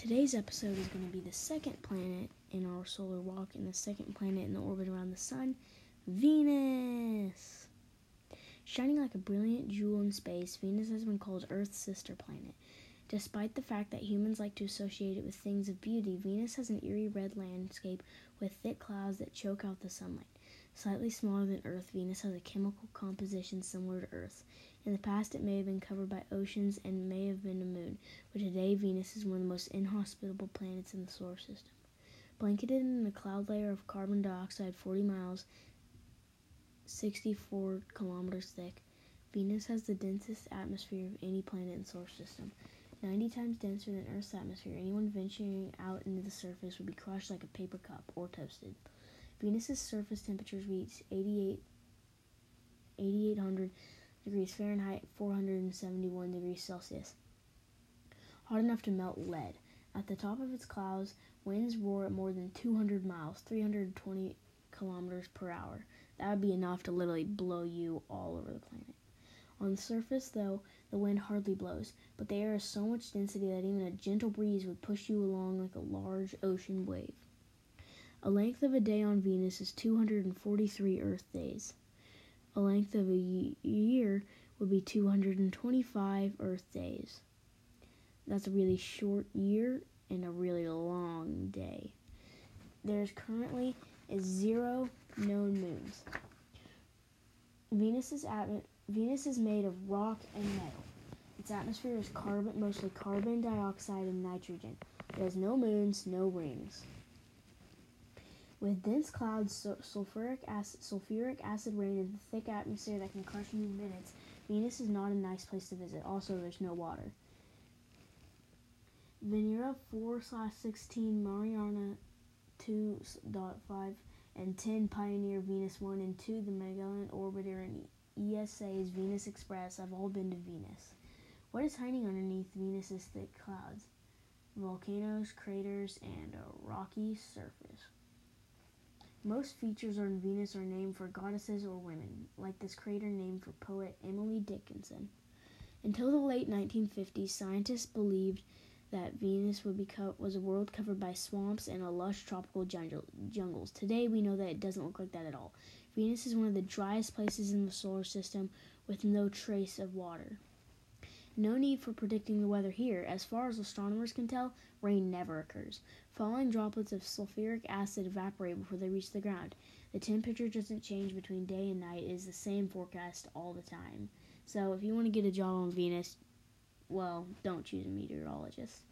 Today's episode is going to be the second planet in our solar walk and the second planet in the orbit around the sun, Venus. Shining like a brilliant jewel in space, Venus has been called Earth's sister planet. Despite the fact that humans like to associate it with things of beauty, Venus has an eerie red landscape with thick clouds that choke out the sunlight. Slightly smaller than Earth, Venus has a chemical composition similar to Earth. In the past, it may have been covered by oceans and may have been a moon, but today Venus is one of the most inhospitable planets in the solar system. Blanketed in a cloud layer of carbon dioxide 40 miles, 64 kilometers thick, Venus has the densest atmosphere of any planet in the solar system. 90 times denser than Earth's atmosphere, anyone venturing out into the surface would be crushed like a paper cup or toasted. Venus's surface temperatures reach 88, 8800 degrees Fahrenheit, 471 degrees Celsius. Hot enough to melt lead. At the top of its clouds, winds roar at more than 200 miles, 320 kilometers per hour. That would be enough to literally blow you all over the planet. On the surface, though, the wind hardly blows, but the air has so much density that even a gentle breeze would push you along like a large ocean wave. A length of a day on Venus is 243 Earth days. A length of a year would be 225 Earth days. That's a really short year and a really long day. There's currently zero known moons. Venus is, atmo- Venus is made of rock and metal. Its atmosphere is carbon, mostly carbon dioxide and nitrogen. It has no moons, no rings. With dense clouds, sulfuric acid, sulfuric acid rain, and the thick atmosphere that can crush you in minutes, Venus is not a nice place to visit. Also, there's no water. Venera 4 slash 16, Mariner 2.5, and 10 Pioneer Venus 1 and 2, the Magellan Orbiter, and ESA's Venus Express have all been to Venus. What is hiding underneath Venus's thick clouds? Volcanoes, craters, and a rocky surface. Most features on Venus are named for goddesses or women, like this crater named for poet Emily Dickinson. Until the late 1950s, scientists believed that Venus co- was a world covered by swamps and a lush tropical jungle- jungles. Today, we know that it doesn't look like that at all. Venus is one of the driest places in the solar system with no trace of water. No need for predicting the weather here. As far as astronomers can tell, rain never occurs. Falling droplets of sulfuric acid evaporate before they reach the ground. The temperature doesn't change between day and night. It is the same forecast all the time. So if you want to get a job on Venus, well, don't choose a meteorologist.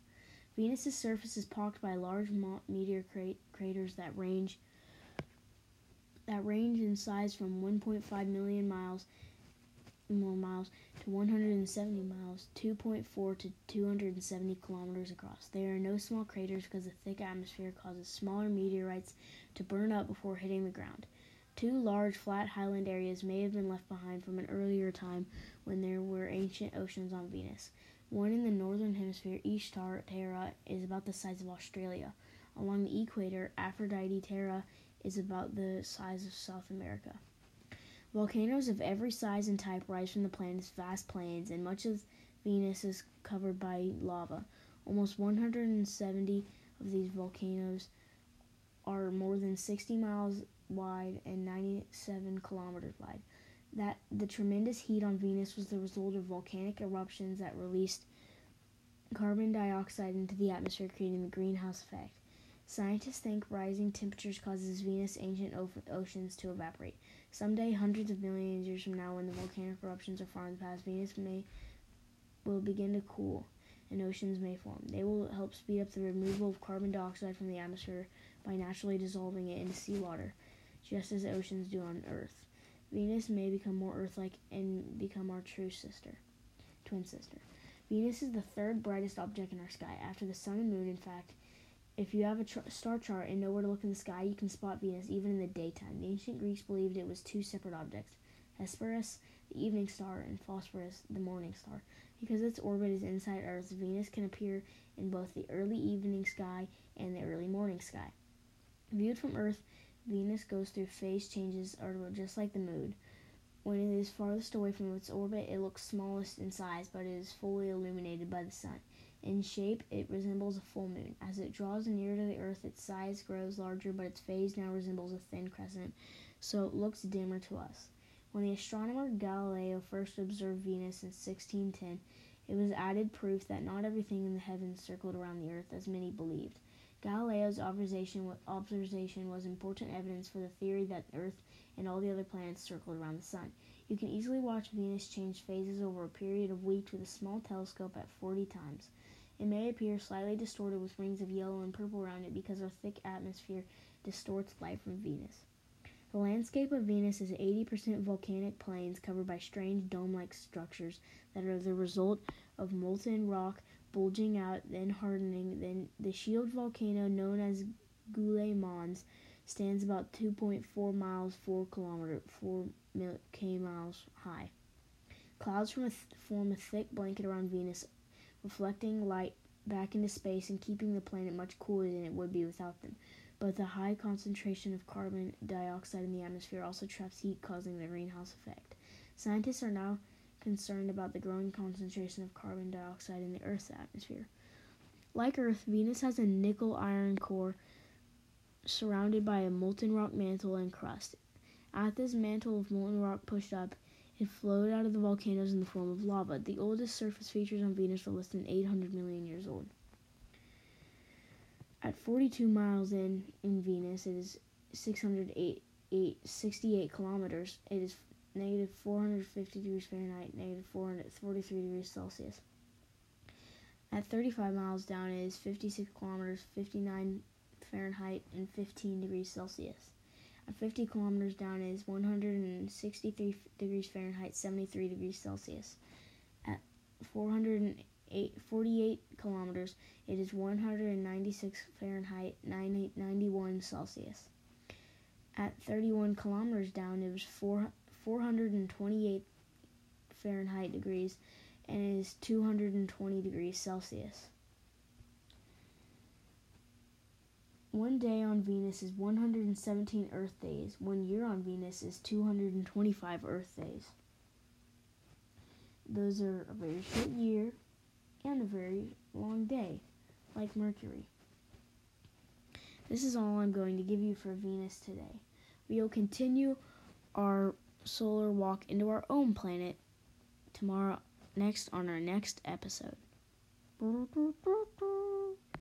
Venus's surface is pocked by large meteor craters that range that range in size from 1.5 million miles more miles to 170 miles, 2.4 to 270 kilometers across. There are no small craters because the thick atmosphere causes smaller meteorites to burn up before hitting the ground. Two large flat highland areas may have been left behind from an earlier time when there were ancient oceans on Venus. One in the northern hemisphere, Ishtar Terra, is about the size of Australia. Along the equator, Aphrodite Terra is about the size of South America. Volcanoes of every size and type rise from the planet's vast plains, and much of Venus is covered by lava. Almost 170 of these volcanoes are more than 60 miles wide and 97 kilometers wide. That the tremendous heat on Venus was the result of volcanic eruptions that released carbon dioxide into the atmosphere, creating the greenhouse effect. Scientists think rising temperatures causes Venus' ancient oceans to evaporate. Someday, hundreds of millions of years from now, when the volcanic eruptions are far in the past, Venus may will begin to cool and oceans may form. They will help speed up the removal of carbon dioxide from the atmosphere by naturally dissolving it into seawater, just as oceans do on Earth. Venus may become more Earth-like and become our true sister, twin sister. Venus is the third brightest object in our sky, after the sun and moon. In fact, if you have a star chart and know where to look in the sky, you can spot Venus even in the daytime. The ancient Greeks believed it was two separate objects Hesperus, the evening star, and Phosphorus, the morning star. Because its orbit is inside Earth, Venus can appear in both the early evening sky and the early morning sky. Viewed from Earth, Venus goes through phase changes, just like the moon. When it is farthest away from its orbit, it looks smallest in size, but it is fully illuminated by the sun. In shape, it resembles a full moon. As it draws nearer to the Earth, its size grows larger, but its phase now resembles a thin crescent, so it looks dimmer to us. When the astronomer Galileo first observed Venus in 1610, it was added proof that not everything in the heavens circled around the Earth, as many believed. Galileo's observation, was important evidence for the theory that the Earth and all the other planets circled around the Sun. You can easily watch Venus change phases over a period of weeks with a small telescope at 40 times. It may appear slightly distorted with rings of yellow and purple around it because our thick atmosphere distorts light from Venus. The landscape of Venus is 80% volcanic plains covered by strange dome like structures that are the result of molten rock bulging out, then hardening. Then the shield volcano known as Gula Mons stands about 2.4 miles, 4 kilometer, 4 k miles high. Clouds from a th- form a thick blanket around Venus, reflecting light back into space and keeping the planet much cooler than it would be without them. But the high concentration of carbon dioxide in the atmosphere also traps heat, causing the greenhouse effect. Scientists are now concerned about the growing concentration of carbon dioxide in the Earth's atmosphere. Like Earth, Venus has a nickel iron core surrounded by a molten rock mantle and crust. At this mantle of molten rock pushed up, it flowed out of the volcanoes in the form of lava. The oldest surface features on Venus are less than 800 million years old. At 42 miles in, in Venus, it is 608, 68 kilometers. It is negative 450 degrees Fahrenheit, negative 443 degrees Celsius. At 35 miles down, it is 56 kilometers, 59 Fahrenheit, and 15 degrees Celsius. At 50 kilometers down, is 163 degrees Fahrenheit, 73 degrees Celsius. At 408, 48 kilometers, it is 196 Fahrenheit, 91 Celsius. At 31 kilometers down, it was 4 428 Fahrenheit degrees and it is 220 degrees Celsius. One day on Venus is 117 Earth days. One year on Venus is 225 Earth days. Those are a very short year and a very long day, like Mercury. This is all I'm going to give you for Venus today. We will continue our solar walk into our own planet tomorrow next on our next episode.